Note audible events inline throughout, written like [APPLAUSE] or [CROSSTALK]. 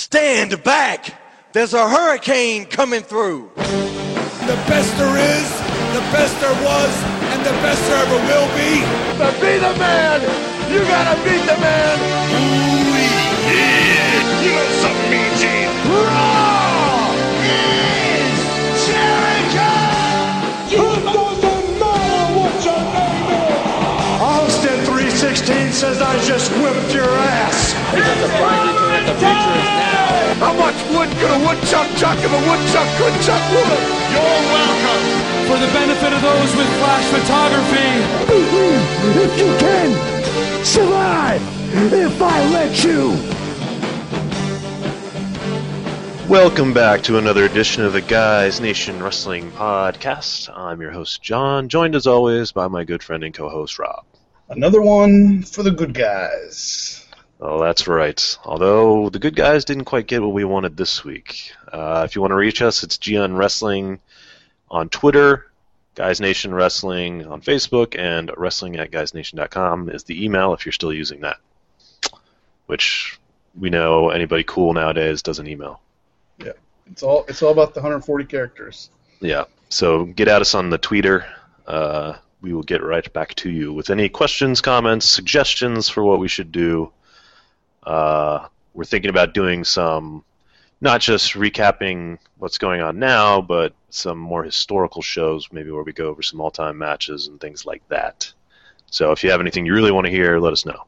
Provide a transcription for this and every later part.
Stand back! There's a hurricane coming through. The best there is, the best there was, and the best there ever will be. But be the man, you gotta beat the man. Ooh, yeah. You know something, Mean Gene. Raw is Jericho. It doesn't matter what your name is. Austin 316 says I just whipped your ass. It's a surprising to the future is now. How much wood could a woodchuck chuck if a woodchuck could chuck wood? You're welcome. For the benefit of those with flash photography. If you can survive, if I let you. Welcome back to another edition of the Guys Nation Wrestling Podcast. I'm your host, John, joined as always by my good friend and co host, Rob. Another one for the good guys. Oh, that's right. Although the good guys didn't quite get what we wanted this week. Uh, if you want to reach us, it's Gion Wrestling on Twitter, Guys Nation Wrestling on Facebook, and wrestling at guysnation.com is the email if you're still using that. Which we know anybody cool nowadays doesn't email. Yeah, it's all it's all about the 140 characters. Yeah. So get at us on the Twitter. Uh, we will get right back to you with any questions, comments, suggestions for what we should do. Uh, we're thinking about doing some, not just recapping what's going on now, but some more historical shows, maybe where we go over some all-time matches and things like that. So if you have anything you really want to hear, let us know.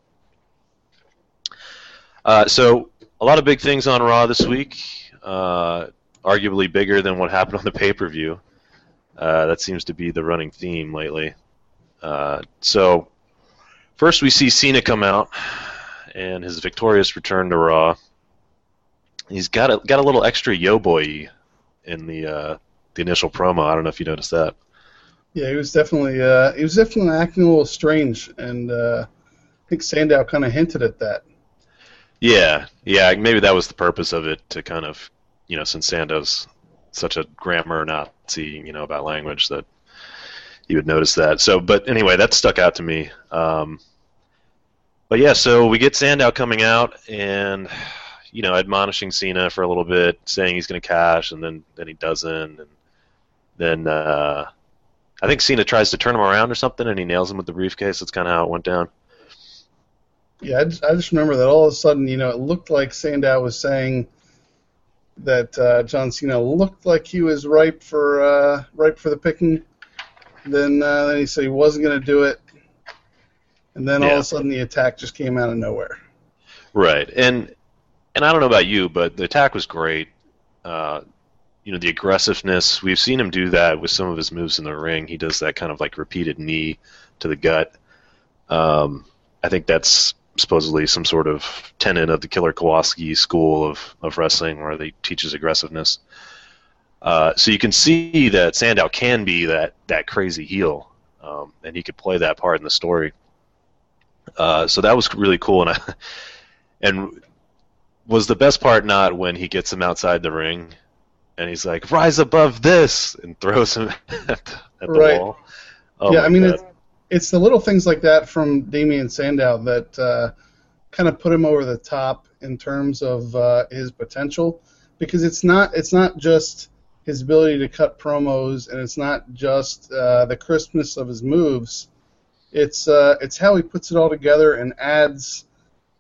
Uh, so a lot of big things on Raw this week. Uh, arguably bigger than what happened on the pay-per-view. Uh, that seems to be the running theme lately. Uh, so first we see Cena come out and his victorious return to Raw. He's got a got a little extra yo boy in the uh, the initial promo. I don't know if you noticed that. Yeah, he was definitely uh, he was definitely acting a little strange, and uh, I think Sandow kind of hinted at that. Yeah, yeah, maybe that was the purpose of it to kind of, you know, since Sandow's such a grammar Nazi, you know, about language that you would notice that. So, but anyway, that stuck out to me. Um, but yeah, so we get Sandow coming out and you know admonishing Cena for a little bit, saying he's going to cash, and then then he doesn't, and then uh, I think Cena tries to turn him around or something, and he nails him with the briefcase. That's kind of how it went down. Yeah, I just, I just remember that all of a sudden, you know, it looked like Sandow was saying that uh, John Cena looked like he was ripe for uh, ripe for the picking. Then uh, then he said he wasn't going to do it, and then all of a sudden the attack just came out of nowhere. Right, and and I don't know about you, but the attack was great. Uh, you know, the aggressiveness. We've seen him do that with some of his moves in the ring. He does that kind of like repeated knee to the gut. Um, I think that's supposedly some sort of tenet of the Killer Kowalski school of, of wrestling, where they teaches aggressiveness. Uh, so you can see that Sandow can be that that crazy heel, um, and he could play that part in the story. Uh, so that was really cool, and I, [LAUGHS] and was the best part not when he gets him outside the ring, and he's like, "Rise above this," and throws him [LAUGHS] at the, at the Right. wall. Oh yeah, I mean, it's, it's the little things like that from Damian Sandow that uh, kind of put him over the top in terms of uh, his potential, because it's not it's not just his ability to cut promos, and it's not just uh, the crispness of his moves. It's uh, it's how he puts it all together and adds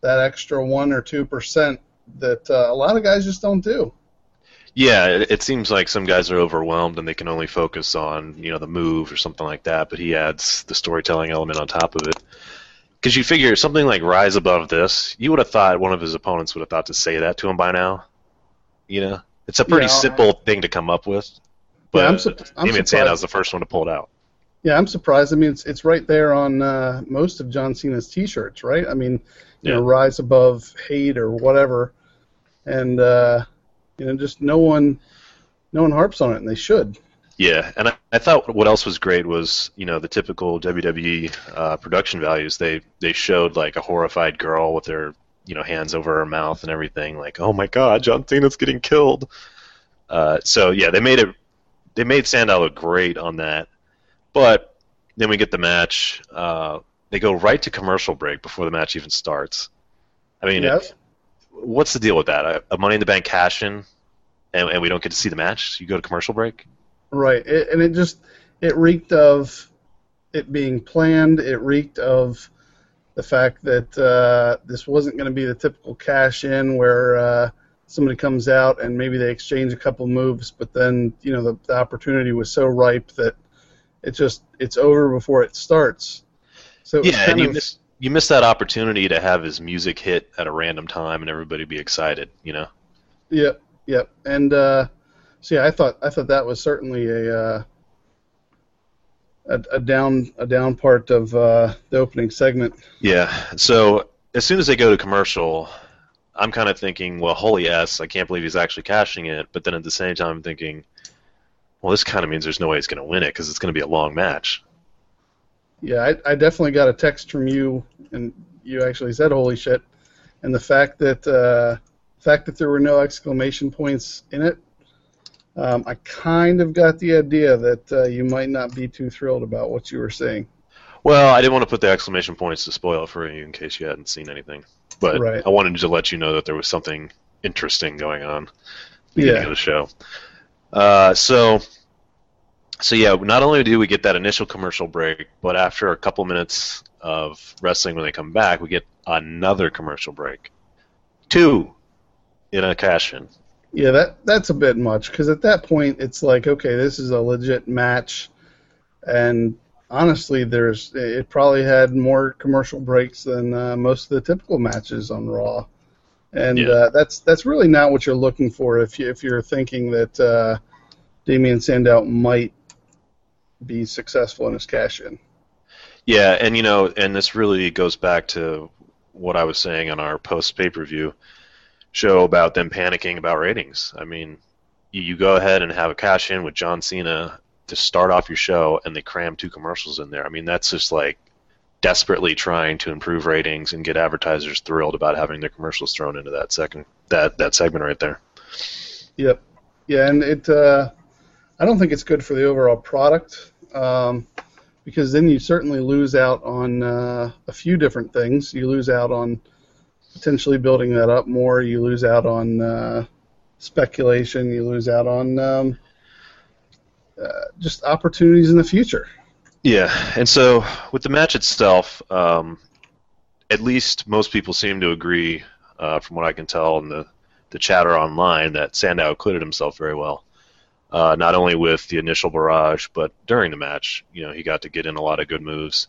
that extra one or two percent that uh, a lot of guys just don't do. Yeah, it, it seems like some guys are overwhelmed and they can only focus on you know the move or something like that. But he adds the storytelling element on top of it. Because you figure something like rise above this, you would have thought one of his opponents would have thought to say that to him by now. You know, it's a pretty Yeah. simple thing to come up with. But Yeah, I'm su- I'm Damian. Sandow's the first one to pull it out. Yeah, I'm surprised. I mean, it's it's right there on uh, most of John Cena's T-shirts, right? I mean, you Yeah. know, rise above hate or whatever, and uh, you know, just no one, no one harps on it, and they should. Yeah, and I, I thought what else was great was you know the typical WWE uh, production values. They they showed like a horrified girl with her you know hands over her mouth and everything, like oh my god, John Cena's getting killed. Uh, so yeah, they made it. They made Sandow look great on that, but then we get the match. Uh, they go right to commercial break before the match even starts. I mean, Yeah. it- what's the deal with that? A, a Money in the Bank cash in, and, and we don't get to see the match. You go to commercial break. Right, it, and it just it reeked of it being planned. It reeked of the fact that uh, this wasn't going to be the typical cash in where uh, somebody comes out and maybe they exchange a couple moves, but then you know the, the opportunity was so ripe that it just it's over before it starts. So it Yeah, and you miss you miss that opportunity to have his music hit at a random time and everybody be excited. You know. Yep, yep. And uh, so yeah, I thought I thought that was certainly a uh, a, a down a down part of uh, the opening segment. Yeah. So as soon as they go to commercial, I'm kind of thinking, well, holy s, I can't believe he's actually cashing it. But then at the same time, I'm thinking, well, this kind of means there's no way he's going to win it because it's going to be a long match. Yeah, I, I definitely got a text from you, and you actually said "holy shit," and the fact that uh, fact that there were no exclamation points in it, um, I kind of got the idea that uh, you might not be too thrilled about what you were saying. Well, I didn't want to put the exclamation points to spoil it for you in case you hadn't seen anything. But Right. I wanted to let you know that there was something interesting going on at the beginning Yeah. of the show. Uh, so, so yeah, not only do we get that initial commercial break, but after a couple minutes of wrestling when they come back, we get another commercial break. Two in a cash in. Yeah, that that's a bit much because at that point it's like, okay, this is a legit match, and honestly, there's it probably had more commercial breaks than uh, most of the typical matches on Raw, and Yeah. uh, that's that's really not what you're looking for if you if you're thinking that uh, Damian Sandow might be successful in his cash in. Yeah, and you know, and this really goes back to what I was saying on our post pay per view show about them panicking about ratings. I mean, you, you go ahead and have a cash in with John Cena to start off your show, and they cram two commercials in there. I mean, that's just like desperately trying to improve ratings and get advertisers thrilled about having their commercials thrown into that second that that segment right there. Yep. Yeah, and it. Uh, I don't think it's good for the overall product um, because then you certainly lose out on uh, a few different things. You lose out on potentially building that up more. You lose out on uh, speculation. You lose out on um, uh, just opportunities in the future. Yeah, and so with the match itself, um, at least most people seem to agree, uh, from what I can tell in the, the chatter online, that Sandow acquitted himself very well. Uh, not only with the initial barrage, but during the match, you know, he got to get in a lot of good moves.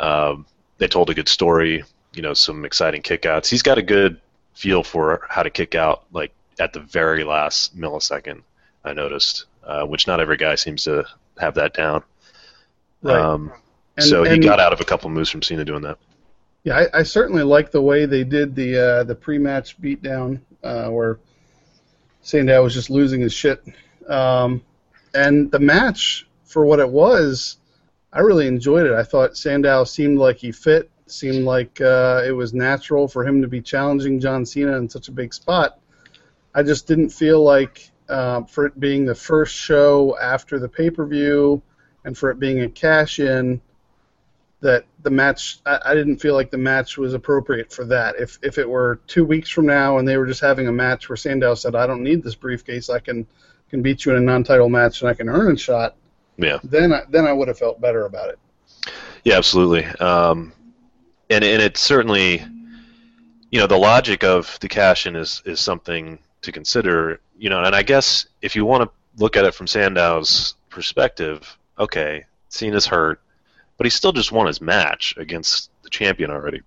Um, they told a good story, you know, some exciting kickouts. He's got a good feel for how to kick out, like at the very last millisecond. I noticed, uh, which not every guy seems to have that down. Right. Um, And- so he and- got out of a couple moves from Cena doing that. Yeah, I, I certainly like the way they did the uh, the pre-match beatdown, uh, where Sandow was just losing his shit. Um, and the match, for what it was, I really enjoyed it. I thought Sandow seemed like he fit, seemed like uh, it was natural for him to be challenging John Cena in such a big spot. I just didn't feel like, uh, for it being the first show after the pay-per-view, and for it being a cash-in, that the match I, I didn't feel like the match was appropriate for that. If if it were two weeks from now and they were just having a match where Sandow said, I don't need this briefcase, I can can beat you in a non title match and I can earn a shot, Yeah, then I, then I would have felt better about it. yeah, absolutely. Um, and and it's certainly, you know, the logic of the cash in is is something to consider. You know, and I guess if you want to look at it from Sandow's perspective, okay, Cena's hurt, but he still just won his match against the champion already.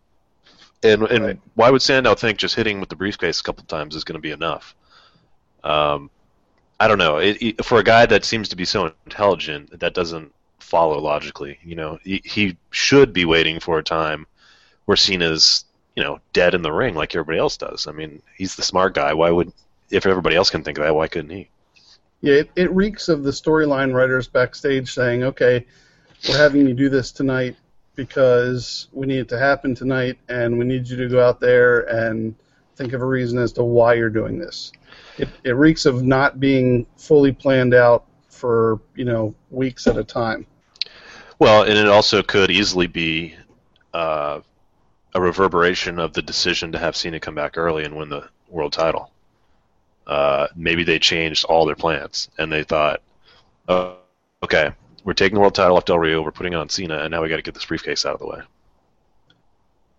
And and Right. why would Sandow think just hitting with the briefcase a couple times is going to be enough? Um, I don't know. It, it- for a guy that seems to be so intelligent, that doesn't follow logically. You know, he, he should be waiting for a time where Cena's you know dead in the ring like everybody else does. I mean, he's the smart guy. Why would if everybody else can think of that, why couldn't he? Yeah, it, it reeks of the storyline writers backstage saying, okay, we're having you do this tonight because we need it to happen tonight, and we need you to go out there and think of a reason as to why you're doing this. It, it reeks of not being fully planned out for you know weeks at a time. Well, and it also could easily be, uh, a reverberation of the decision to have Cena come back early and win the world title. Uh, maybe they changed all their plans and they thought, oh, okay, we're taking the world title off Del Rio, we're putting it on Cena, and now we got to get this briefcase out of the way.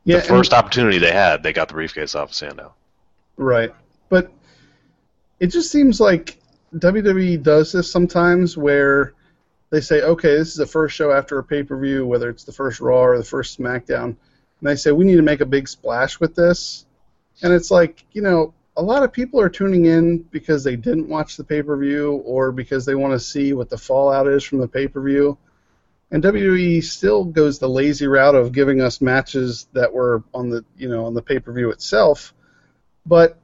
Yeah, the first opportunity they had, they got the briefcase off of Sandow. Right, but it just seems like WWE does this sometimes, where they say, okay, this is the first show after a pay per view, whether it's the first Raw or the first SmackDown, and they say we need to make a big splash with this, and it's like, you know, a lot of people are tuning in because they didn't watch the pay per view or because they want to see what the fallout is from the pay per view. And WWE still goes the lazy route of giving us matches that were on the you know on the pay per view itself, but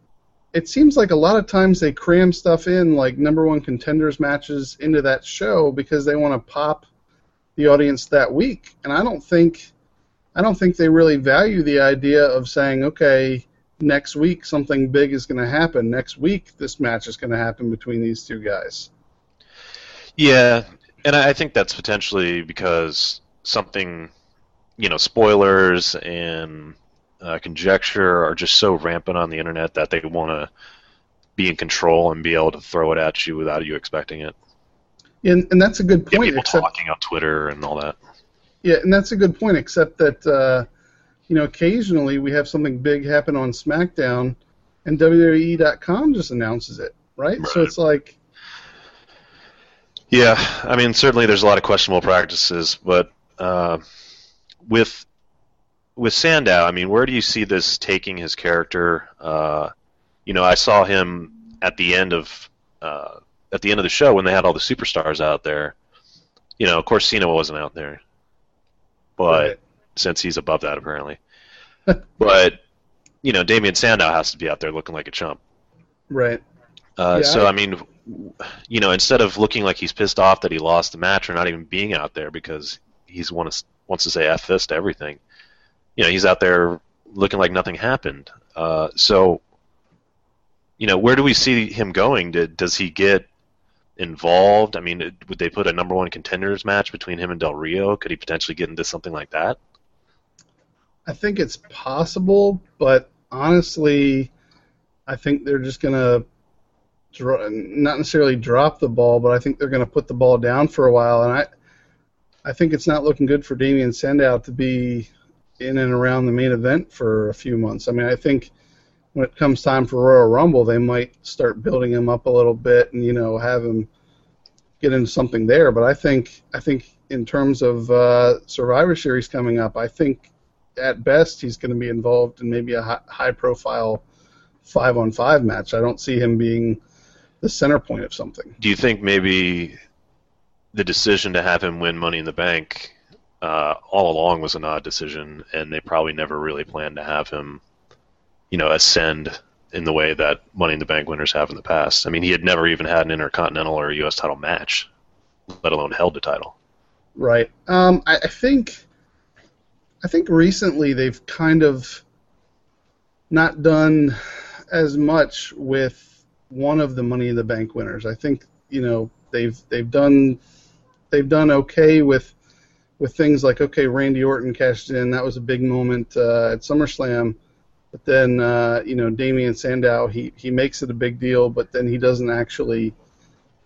it seems like a lot of times they cram stuff in like number one contenders matches into that show because they want to pop the audience that week. And I don't think I don't think they really value the idea of saying, okay, next week something big is going to happen. Next week this match is going to happen between these two guys. Yeah, and I think that's potentially because something, you know, spoilers and uh, conjecture are just so rampant on the internet that they want to be in control and be able to throw it at you without you expecting it. And, and that's a good point. Get people except, talking on Twitter and all that. Yeah, and that's a good point. Except that uh, you know occasionally we have something big happen on SmackDown, and WWE.com just announces it, right? Right. So it's like Yeah, I mean, certainly there's a lot of questionable practices, but uh, with with Sandow, I mean, where do you see this taking his character? Uh, you know, I saw him at the end of uh, at the end of the show when they had all the superstars out there. You know, of course, Cena wasn't out there, but Right. Since he's above that, apparently. [LAUGHS] but you know, Damian Sandow has to be out there looking like a chump. right. Uh, Yeah, so I- I mean, you know, instead of looking like he's pissed off that he lost the match or not even being out there because he's wants wants to say f this to everything, you know, he's out there looking like nothing happened. Uh, so, you know, where do we see him going? Did, does he get involved? I mean, would they put a number one contenders match between him and Del Rio? Could he potentially get into something like that? I think it's possible, but honestly, I think they're just gonna not necessarily drop the ball, but I think they're gonna put the ball down for a while, and I, I think it's not looking good for Damian Sandow to be in and around the main event for a few months. I mean, I think when it comes time for Royal Rumble, they might start building him up a little bit and you know have him get into something there. But I think I think in terms of uh, Survivor Series coming up, I think at best he's going to be involved in maybe a high-profile five-on-five match. I don't see him being the center point of something. Do you think maybe the decision to have him win Money in the Bank uh, all along was an odd decision, and they probably never really planned to have him, you know, ascend in the way that Money in the Bank winners have in the past? I mean, he had never even had an Intercontinental or U.S. title match, let alone held the title. Right. Um, I, I think. I think recently they've kind of not done as much with one of the Money in the Bank winners. I think you know they've they've done they've done okay with with things like okay Randy Orton cashed in that was a big moment uh, at SummerSlam, but then uh, you know Damian Sandow he he makes it a big deal, but then he doesn't actually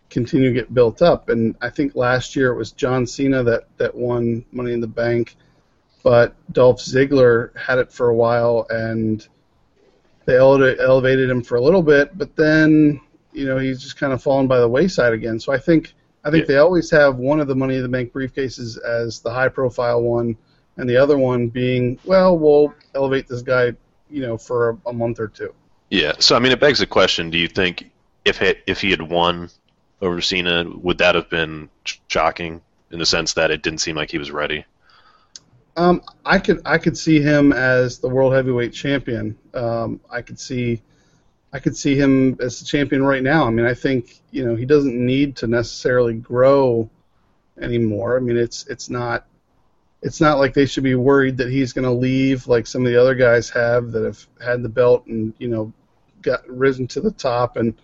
continue to get built up. And I think last year it was John Cena that, that won Money in the Bank, but Dolph Ziggler had it for a while, and they ele- elevated him for a little bit, but then you know he's just kind of fallen by the wayside again. So I think I think Yeah. they always have one of the Money in the Bank briefcases as the high profile one, and the other one being well we'll elevate this guy you know for a, a month or two. Yeah. So I mean, it begs the question: Do you think if he, if he had won over Cena, would that have been shocking in the sense that it didn't seem like he was ready? Um, I could I could see him as the world heavyweight champion. Um, I could see I could see him as the champion right now. I mean, I think you know he doesn't need to necessarily grow anymore. I mean, it's it's not it's not like they should be worried that he's going to leave like some of the other guys have that have had the belt and you know got risen to the top and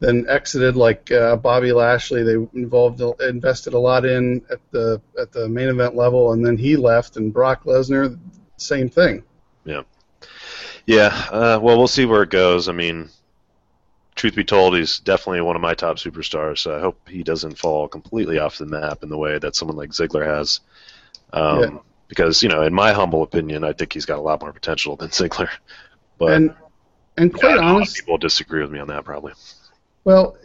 then exited like uh, Bobby Lashley. They involved invested a lot in at the at the main event level, and then he left. And Brock Lesnar, same thing. Yeah, uh, well, we'll see where it goes. I mean, truth be told, he's definitely one of my top superstars. So I hope he doesn't fall completely off the map in the way that someone like Ziggler has. Um, Yeah. Because you know, in my humble opinion, I think he's got a lot more potential than Ziggler. But and and quite I know a lot of honest, people disagree with me on that probably. Well,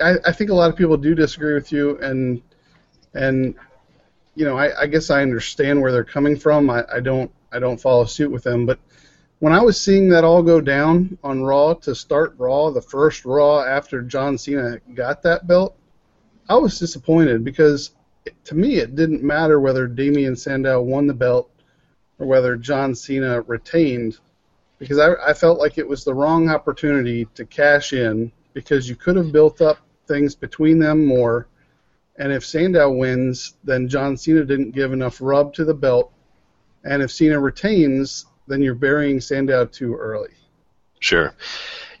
I, I think a lot of people do disagree with you, and and you know, I, I guess I understand where they're coming from. I, I don't I don't follow suit with them, but when I was seeing that all go down on Raw to start Raw, the first Raw after John Cena got that belt, I was disappointed because it, to me it didn't matter whether Damian Sandow won the belt or whether John Cena retained because I, I felt like it was the wrong opportunity to cash in because you could have built up things between them more. And if Sandow wins, then John Cena didn't give enough rub to the belt. And if Cena retains, then you're burying Sandow too early. Sure.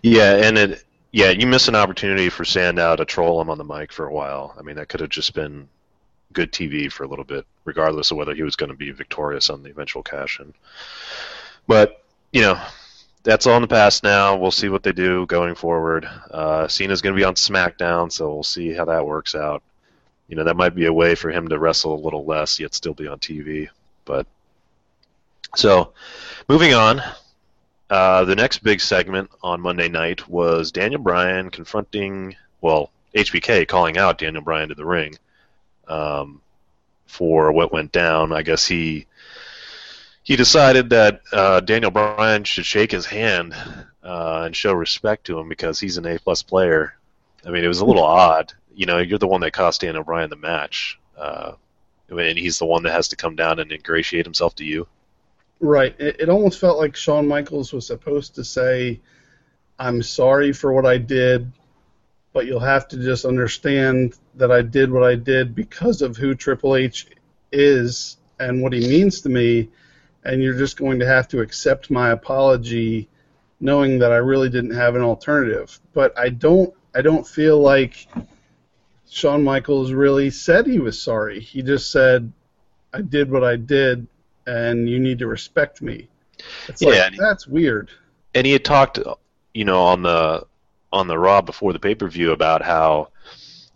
Yeah, and it yeah, you miss an opportunity for Sandow to troll him on the mic for a while. I mean, that could have just been good TV for a little bit, regardless of whether he was going to be victorious on the eventual cash in. But you know, that's all in the past now. We'll see what they do going forward. Uh, Cena's going to be on SmackDown, so we'll see how that works out. You know, that might be a way for him to wrestle a little less, yet still be on TV. But so, moving on. Uh, the next big segment on Monday night was Daniel Bryan confronting, well, HBK calling out Daniel Bryan to the ring um, for what went down. I guess he he decided that uh, Daniel Bryan should shake his hand uh, and show respect to him because he's an A plus player. I mean, it was a little odd. You know, you're the one that cost Daniel Bryan the match, uh, and he's the one that has to come down and ingratiate himself to you. Right. It, it almost felt like Shawn Michaels was supposed to say, I'm sorry for what I did, but you'll have to just understand that I did what I did because of who Triple H is and what he means to me, and you're just going to have to accept my apology knowing that I really didn't have an alternative. But I don't I don't feel like Shawn Michaels really said he was sorry. He just said I did what I did and you need to respect me. It's Yeah, like he- that's weird. and he had talked, you know, on the on the Raw before the pay per view about how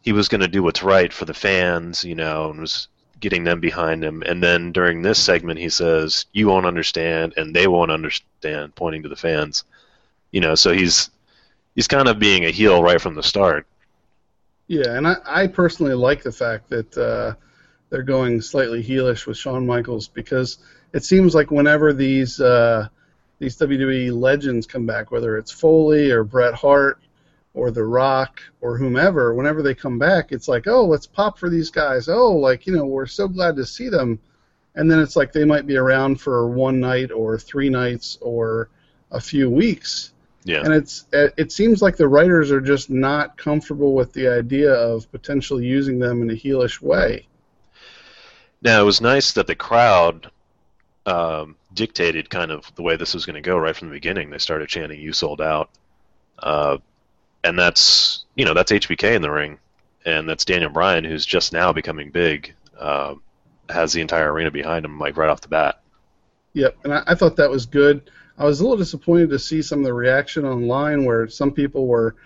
he was going to do what's right for the fans, you know, and was getting them behind him. And then during this segment, he says, "You won't understand, and they won't understand," pointing to the fans. You know, so he's he's kind of being a heel right from the start. Yeah, and I, I personally like the fact that uh, they're going slightly heelish with Shawn Michaels because it seems like whenever these uh, these WWE legends come back, whether it's Foley or Bret Hart or The Rock or whomever, whenever they come back, it's like, oh, let's pop for these guys. Oh, like you know, we're so glad to see them. And then it's like they might be around for one night or three nights or a few weeks. Yeah. And it's it seems like the writers are just not comfortable with the idea of potentially using them in a heelish way. Now it was nice that the crowd um, dictated kind of the way this was going to go right from the beginning. They started chanting "You sold out," uh, and that's you know that's HBK in the ring, and that's Daniel Bryan who's just now becoming big. Uh, has the entire arena behind him, like right off the bat. Yep, and I, I thought that was good. I was a little disappointed to see some of the reaction online where some people were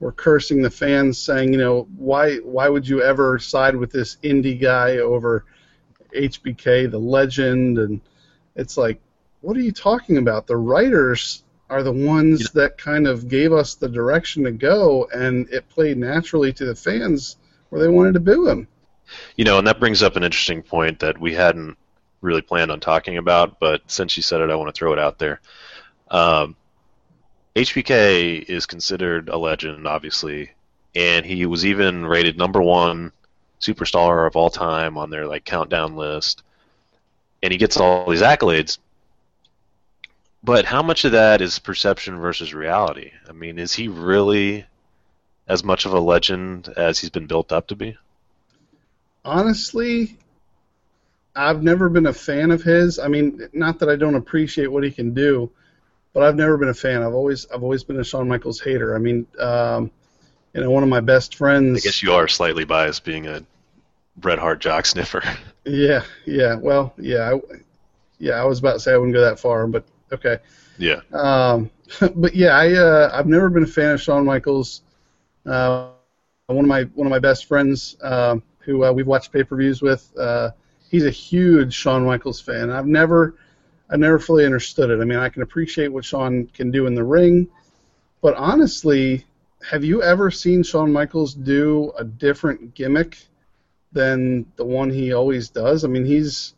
were cursing the fans, saying, you know, why why would you ever side with this indie guy over HBK, the legend? And it's like, what are you talking about? The writers are the ones that kind of gave us the direction to go, and it played naturally to the fans where they wanted to boo him. You know, and that brings up an interesting point that we hadn't really planned on talking about, but since you said it, I want to throw it out there. Um, HBK is considered a legend, obviously, and he was even rated number one superstar of all time on their like countdown list, and he gets all these accolades. But how much of that is perception versus reality? I mean, is he really as much of a legend as he's been built up to be? honestly, I've never been a fan of his. I mean, not that I don't appreciate what he can do, but I've never been a fan. I've always I've always been a Shawn Michaels hater. I mean, um, you know, one of my best friends. I guess you are slightly biased being a Bret Hart jock sniffer. Yeah, yeah. Well, yeah, I, yeah. I was about to say I wouldn't go that far, but okay. Yeah. Um, [LAUGHS] but yeah, I uh, I've never been a fan of Shawn Michaels. Uh, one of my one of my best friends um, who uh, we've watched pay per views with, uh, he's a huge Shawn Michaels fan. I've never I've never fully understood it. I mean, I can appreciate what Shawn can do in the ring, but honestly, have you ever seen Shawn Michaels do a different gimmick than the one he always does? I mean, he's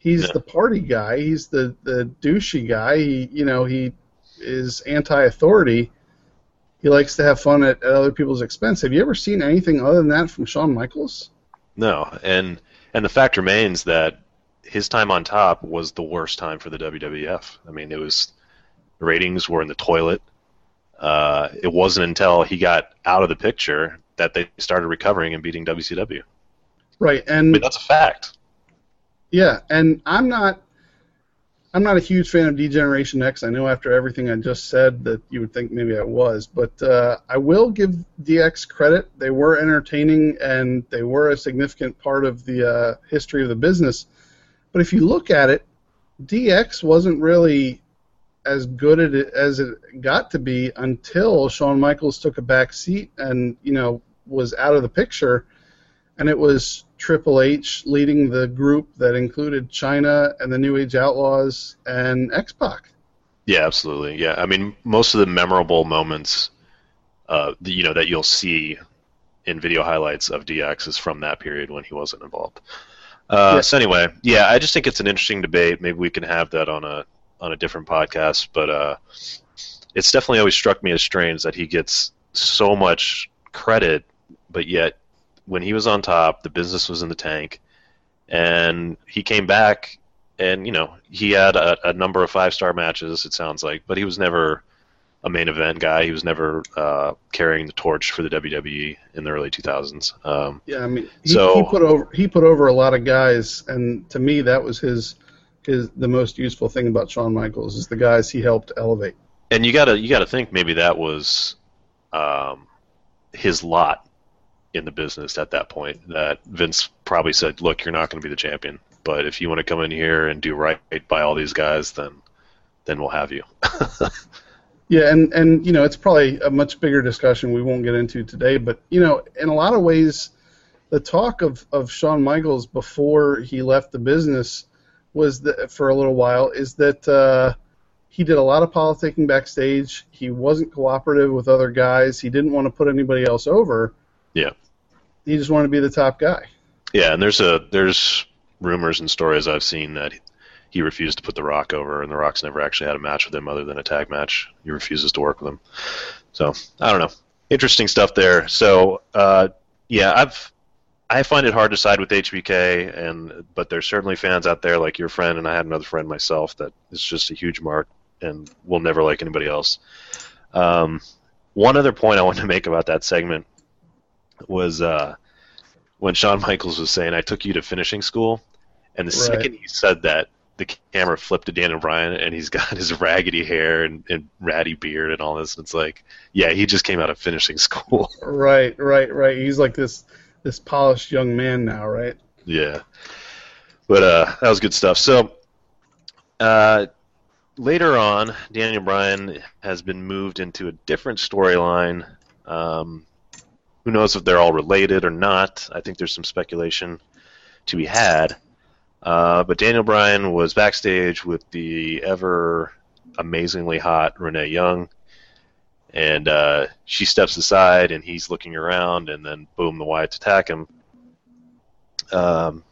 he's Yeah. the party guy. He's the the douchey guy. He you know he is anti-authority. He likes to have fun at, at other people's expense. Have you ever seen anything other than that from Shawn Michaels? No, and and the fact remains that his time on top was the worst time for the WWF. I mean, it was ratings were in the toilet. Uh, it wasn't until he got out of the picture that they started recovering and beating WCW. Right, I and mean, that's a fact. Yeah, and I'm not I'm not a huge fan of D-Generation X. I know after everything I just said that you would think maybe I was, but uh, I will give DX credit. They were entertaining and they were a significant part of the uh, history of the business. But if you look at it, DX wasn't really as good at it as it got to be until Shawn Michaels took a back seat and you know was out of the picture, and it was Triple H leading the group that included Chyna and the New Age Outlaws and X Pac. Yeah, absolutely. Yeah, I mean, most of the memorable moments, uh, you know, that you'll see in video highlights of DX is from that period when he wasn't involved. Uh, Yeah. So anyway, yeah, I just think it's an interesting debate. Maybe we can have that on a on a different podcast. But uh, it's definitely always struck me as strange that he gets so much credit, but yet when he was on top, the business was in the tank, and he came back and you know he had a, a number of five star matches. It sounds like, but he was never a main event guy. He was never uh, carrying the torch for the WWE in the early 2000s. Um, Yeah, I mean, he, So- he put over he put over a lot of guys, and to me, that was his his the most useful thing about Shawn Michaels is the guys he helped elevate. and you gotta you gotta think maybe that was um, his lot in the business at that point. That Vince probably said, "Look, you're not going to be the champion, but if you want to come in here and do right by all these guys, then then we'll have you." [LAUGHS] Yeah, and and you know it's probably a much bigger discussion we won't get into today, but you know in a lot of ways, the talk of of Shawn Michaels before he left the business was that for a little while is that uh, he did a lot of politicking backstage. He wasn't cooperative with other guys. He didn't want to put anybody else over. Yeah. He just wanted to be the top guy. Yeah, and there's a there's rumors and stories I've seen that he refused to put The Rock over, and The Rock's never actually had a match with him other than a tag match. He refuses to work with him. So I don't know. Interesting stuff there. So uh, yeah, I've I find it hard to side with HBK, and but there's certainly fans out there like your friend, and I had another friend myself that is just a huge mark and will never like anybody else. Um, one other point I want to make about that segment was uh, when Shawn Michaels was saying, "I took you to finishing school," and the Right. second he said that, the camera flipped to Daniel Bryan, and he's [LAUGHS] got his raggedy hair and, and ratty beard and all this. And it's like, yeah, he just came out of finishing [LAUGHS] school. Right, right, right. He's like this this polished young man now, right? yeah, but uh, that was good stuff. So uh, later on, Daniel Bryan has been moved into a different storyline. Um, who knows if they're all related or not? I think there's some speculation to be had. Uh, but Daniel Bryan was backstage with the ever amazingly hot Renee Young, and uh, she steps aside, and he's looking around, and then boom, the Wyatts attack him. Um,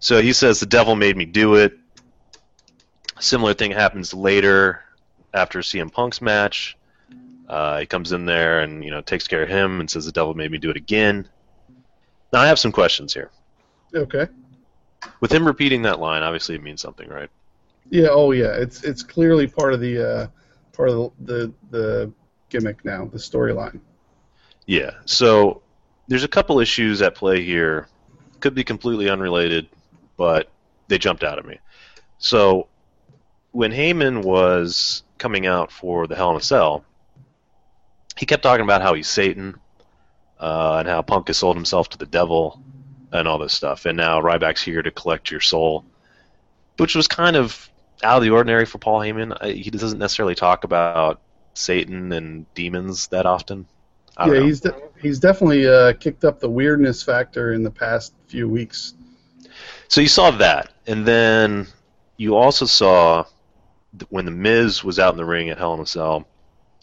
so he says, "The devil made me do it." Similar thing happens later after CM Punk's match. Uh, he comes in there and you know takes care of him and says, "The devil made me do it again." Now I have some questions here. Okay. With him repeating that line, obviously it means something, right? Yeah. Oh, yeah. It's it's clearly part of the uh, part of the, the the gimmick now, the storyline. Yeah. So there's a couple issues at play here. Could be completely unrelated, but they jumped out at me. So when Heyman was coming out for the Hell in a Cell, he kept talking about how he's Satan uh, and how Punk has sold himself to the devil and all this stuff. And now Ryback's here to collect your soul, which was kind of out of the ordinary for Paul Heyman. He doesn't necessarily talk about Satan and demons that often. Yeah, know. he's de- he's definitely uh, kicked up the weirdness factor in the past few weeks. So you saw that, and then you also saw when the Miz was out in the ring at Hell in a Cell,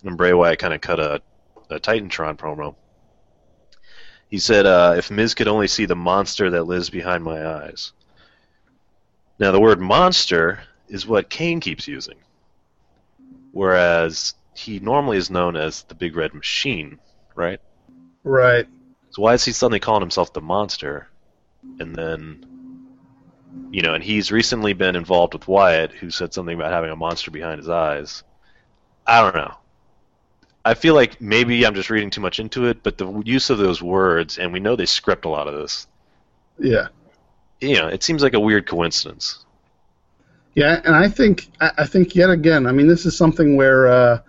and Bray Wyatt kind of cut a, a Titantron promo. He said, uh, "If Miz could only see the monster that lives behind my eyes." Now, the word "monster" is what Kane keeps using, whereas he normally is known as the Big Red Machine, right? Right. So why is he suddenly calling himself the monster? And then, you know, and he's recently been involved with Wyatt, who said something about having a monster behind his eyes. I don't know. I feel like maybe I'm just reading too much into it, but the use of those words, and we know they script a lot of this. Yeah. You know, it seems like a weird coincidence. Yeah, and I think I think yet again, I mean, this is something where uh,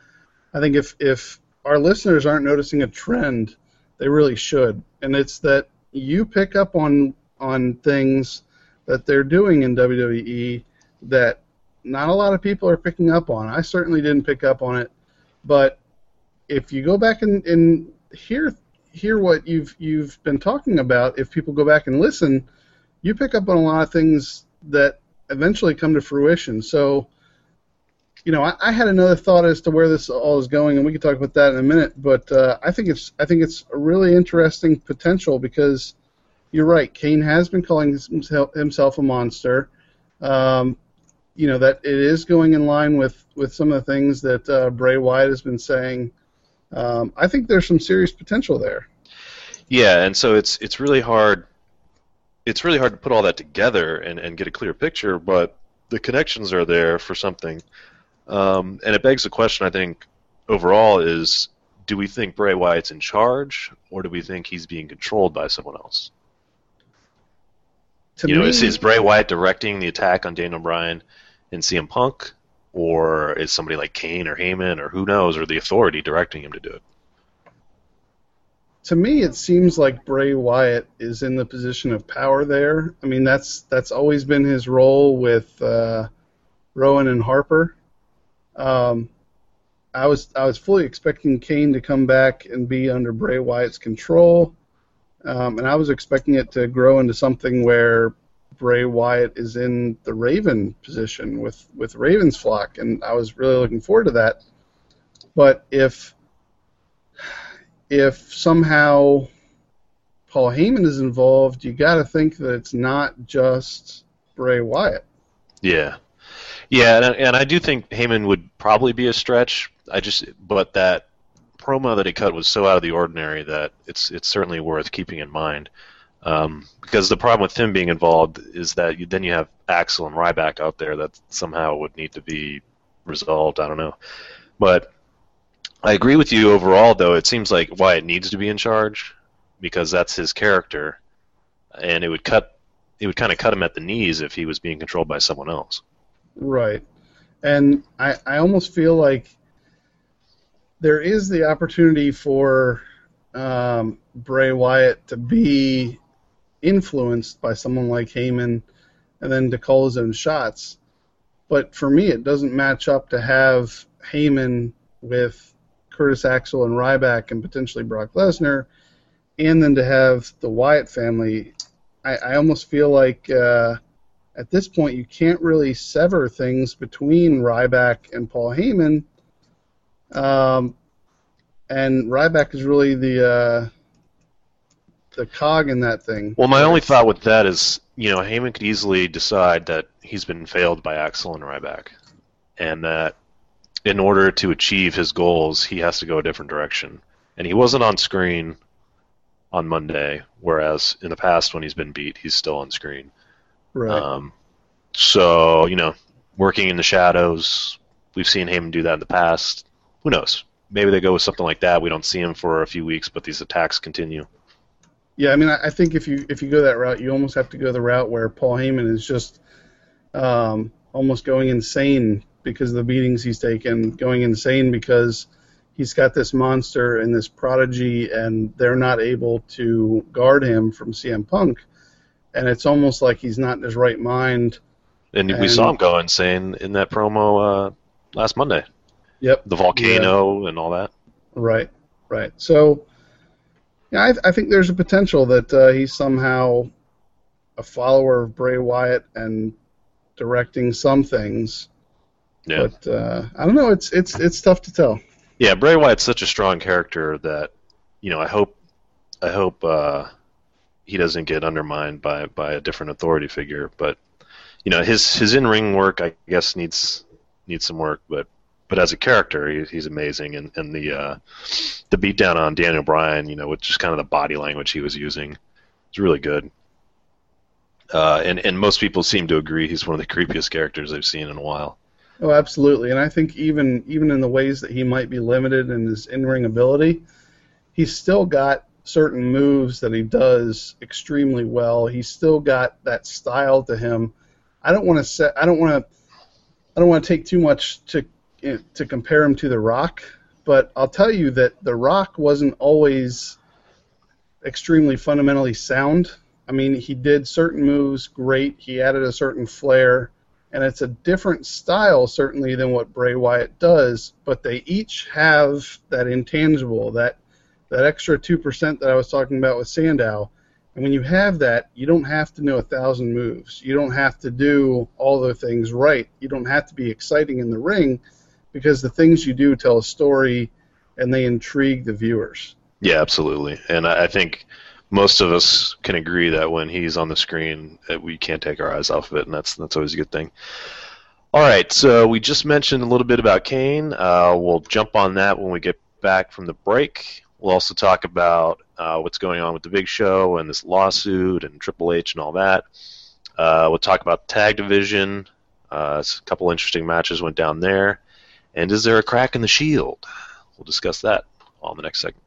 I think if if our listeners aren't noticing a trend, they really should, and it's that you pick up on on things that they're doing in WWE that not a lot of people are picking up on. I certainly didn't pick up on it, but if you go back and, and hear hear what you've you've been talking about, if people go back and listen, you pick up on a lot of things that eventually come to fruition. So, you know, I, I had another thought as to where this all is going, and we can talk about that in a minute. But uh, I think it's I think it's a really interesting potential because you're right. Kane has been calling himself, a monster. Um, you know that it is going in line with with some of the things that uh, Bray Wyatt has been saying. Um, I think there's some serious potential there. Yeah, and so it's it's really hard. It's really hard to put all that together and, and get a clear picture, but the connections are there for something. Um, and it begs the question, I think, overall is do we think Bray Wyatt's in charge, or do we think he's being controlled by someone else? To you know, me, is, is Bray Wyatt directing the attack on Daniel Bryan and CM Punk, or is somebody like Kane or Heyman or who knows, or the authority directing him to do it? to me, it seems like Bray Wyatt is in the position of power there. I mean, that's that's always been his role with uh, Rowan and Harper. Um, I was I was fully expecting Kane to come back and be under Bray Wyatt's control, um, and I was expecting it to grow into something where Bray Wyatt is in the Raven position with with Raven's flock, and I was really looking forward to that. But if if somehow Paul Heyman is involved, you got to think that it's not just Bray Wyatt. Yeah, yeah, and, I- and I do think Heyman would probably be a stretch. I just, but that promo that he cut was so out of the ordinary that it's it's certainly worth keeping in mind. Um, because the problem with him being involved is that you, then you have Axel and Ryback out there that somehow would need to be resolved. I don't know, but I agree with you overall. Though it seems like Wyatt needs to be in charge because that's his character, and it would cut it would kind of cut him at the knees if he was being controlled by someone else. Right. And I, I almost feel like there is the opportunity for um, Bray Wyatt to be influenced by someone like Heyman and then to call his own shots. But for me, it doesn't match up to have Heyman with Curtis Axel and Ryback and potentially Brock Lesnar, and then to have the Wyatt family. I, I almost feel like uh, at this point you can't really sever things between Ryback and Paul Heyman. Um, and Ryback is really the uh, the cog in that thing. Well, my only thought with that is, you know, Heyman could easily decide that he's been failed by Axel and Ryback, and that in order to achieve his goals, he has to go a different direction. And he wasn't on screen on Monday, whereas in the past, when he's been beat, he's still on screen. Right. Um, so, you know, working in the shadows, we've seen Heyman do that in the past. Who knows? Maybe they go with something like that. We don't see him for a few weeks, but these attacks continue. Yeah, I mean, I I think if you if you go that route, you almost have to go the route where Paul Heyman is just um, almost going insane because of the beatings he's taken, going insane because he's got this monster and this prodigy, and they're not able to guard him from CM Punk, and it's almost like he's not in his right mind and, we saw him go insane in that promo uh, last Monday. Yep. The volcano and all that. Right, right. So, yeah, I, I think there's a potential that uh, he's somehow a follower of Bray Wyatt and directing some things. Yeah. But uh, I don't know. It's it's it's tough to tell. Yeah, Bray Wyatt's such a strong character that you know I hope I hope uh, he doesn't get undermined by by a different authority figure. But you know his his in ring work I guess needs needs some work. But but as a character he, he's amazing and and the uh, the beatdown on Daniel Bryan you know with just kind of the body language he was using was really good. Uh, and and most people seem to agree he's one of the creepiest characters they've seen in a while. Oh, absolutely. And I think even even in the ways that he might be limited in his in-ring ability, he's still got certain moves that he does extremely well. He's still got that style to him. I don't want to say I don't want to I don't want to take too much to to compare him to The Rock, but I'll tell you that The Rock wasn't always extremely fundamentally sound. I mean, he did certain moves great. He added a certain flair and it's a different style certainly than what Bray Wyatt does, but they each have that intangible, that that extra two percent that I was talking about with Sandow. And when you have that, you don't have to know a thousand moves. You don't have to do all the things right. You don't have to be exciting in the ring because the things you do tell a story and they intrigue the viewers. Yeah, absolutely. And I, I think most of us can agree that when he's on the screen, we can't take our eyes off of it, and that's that's always a good thing. All right, so we just mentioned a little bit about Kane. Uh, we'll jump on that when we get back from the break. We'll also talk about uh, what's going on with the Big Show and this lawsuit and Triple H and all that. Uh, we'll talk about tag division. Uh, a couple interesting matches went down there. And is there a crack in the Shield? We'll discuss that on the next segment.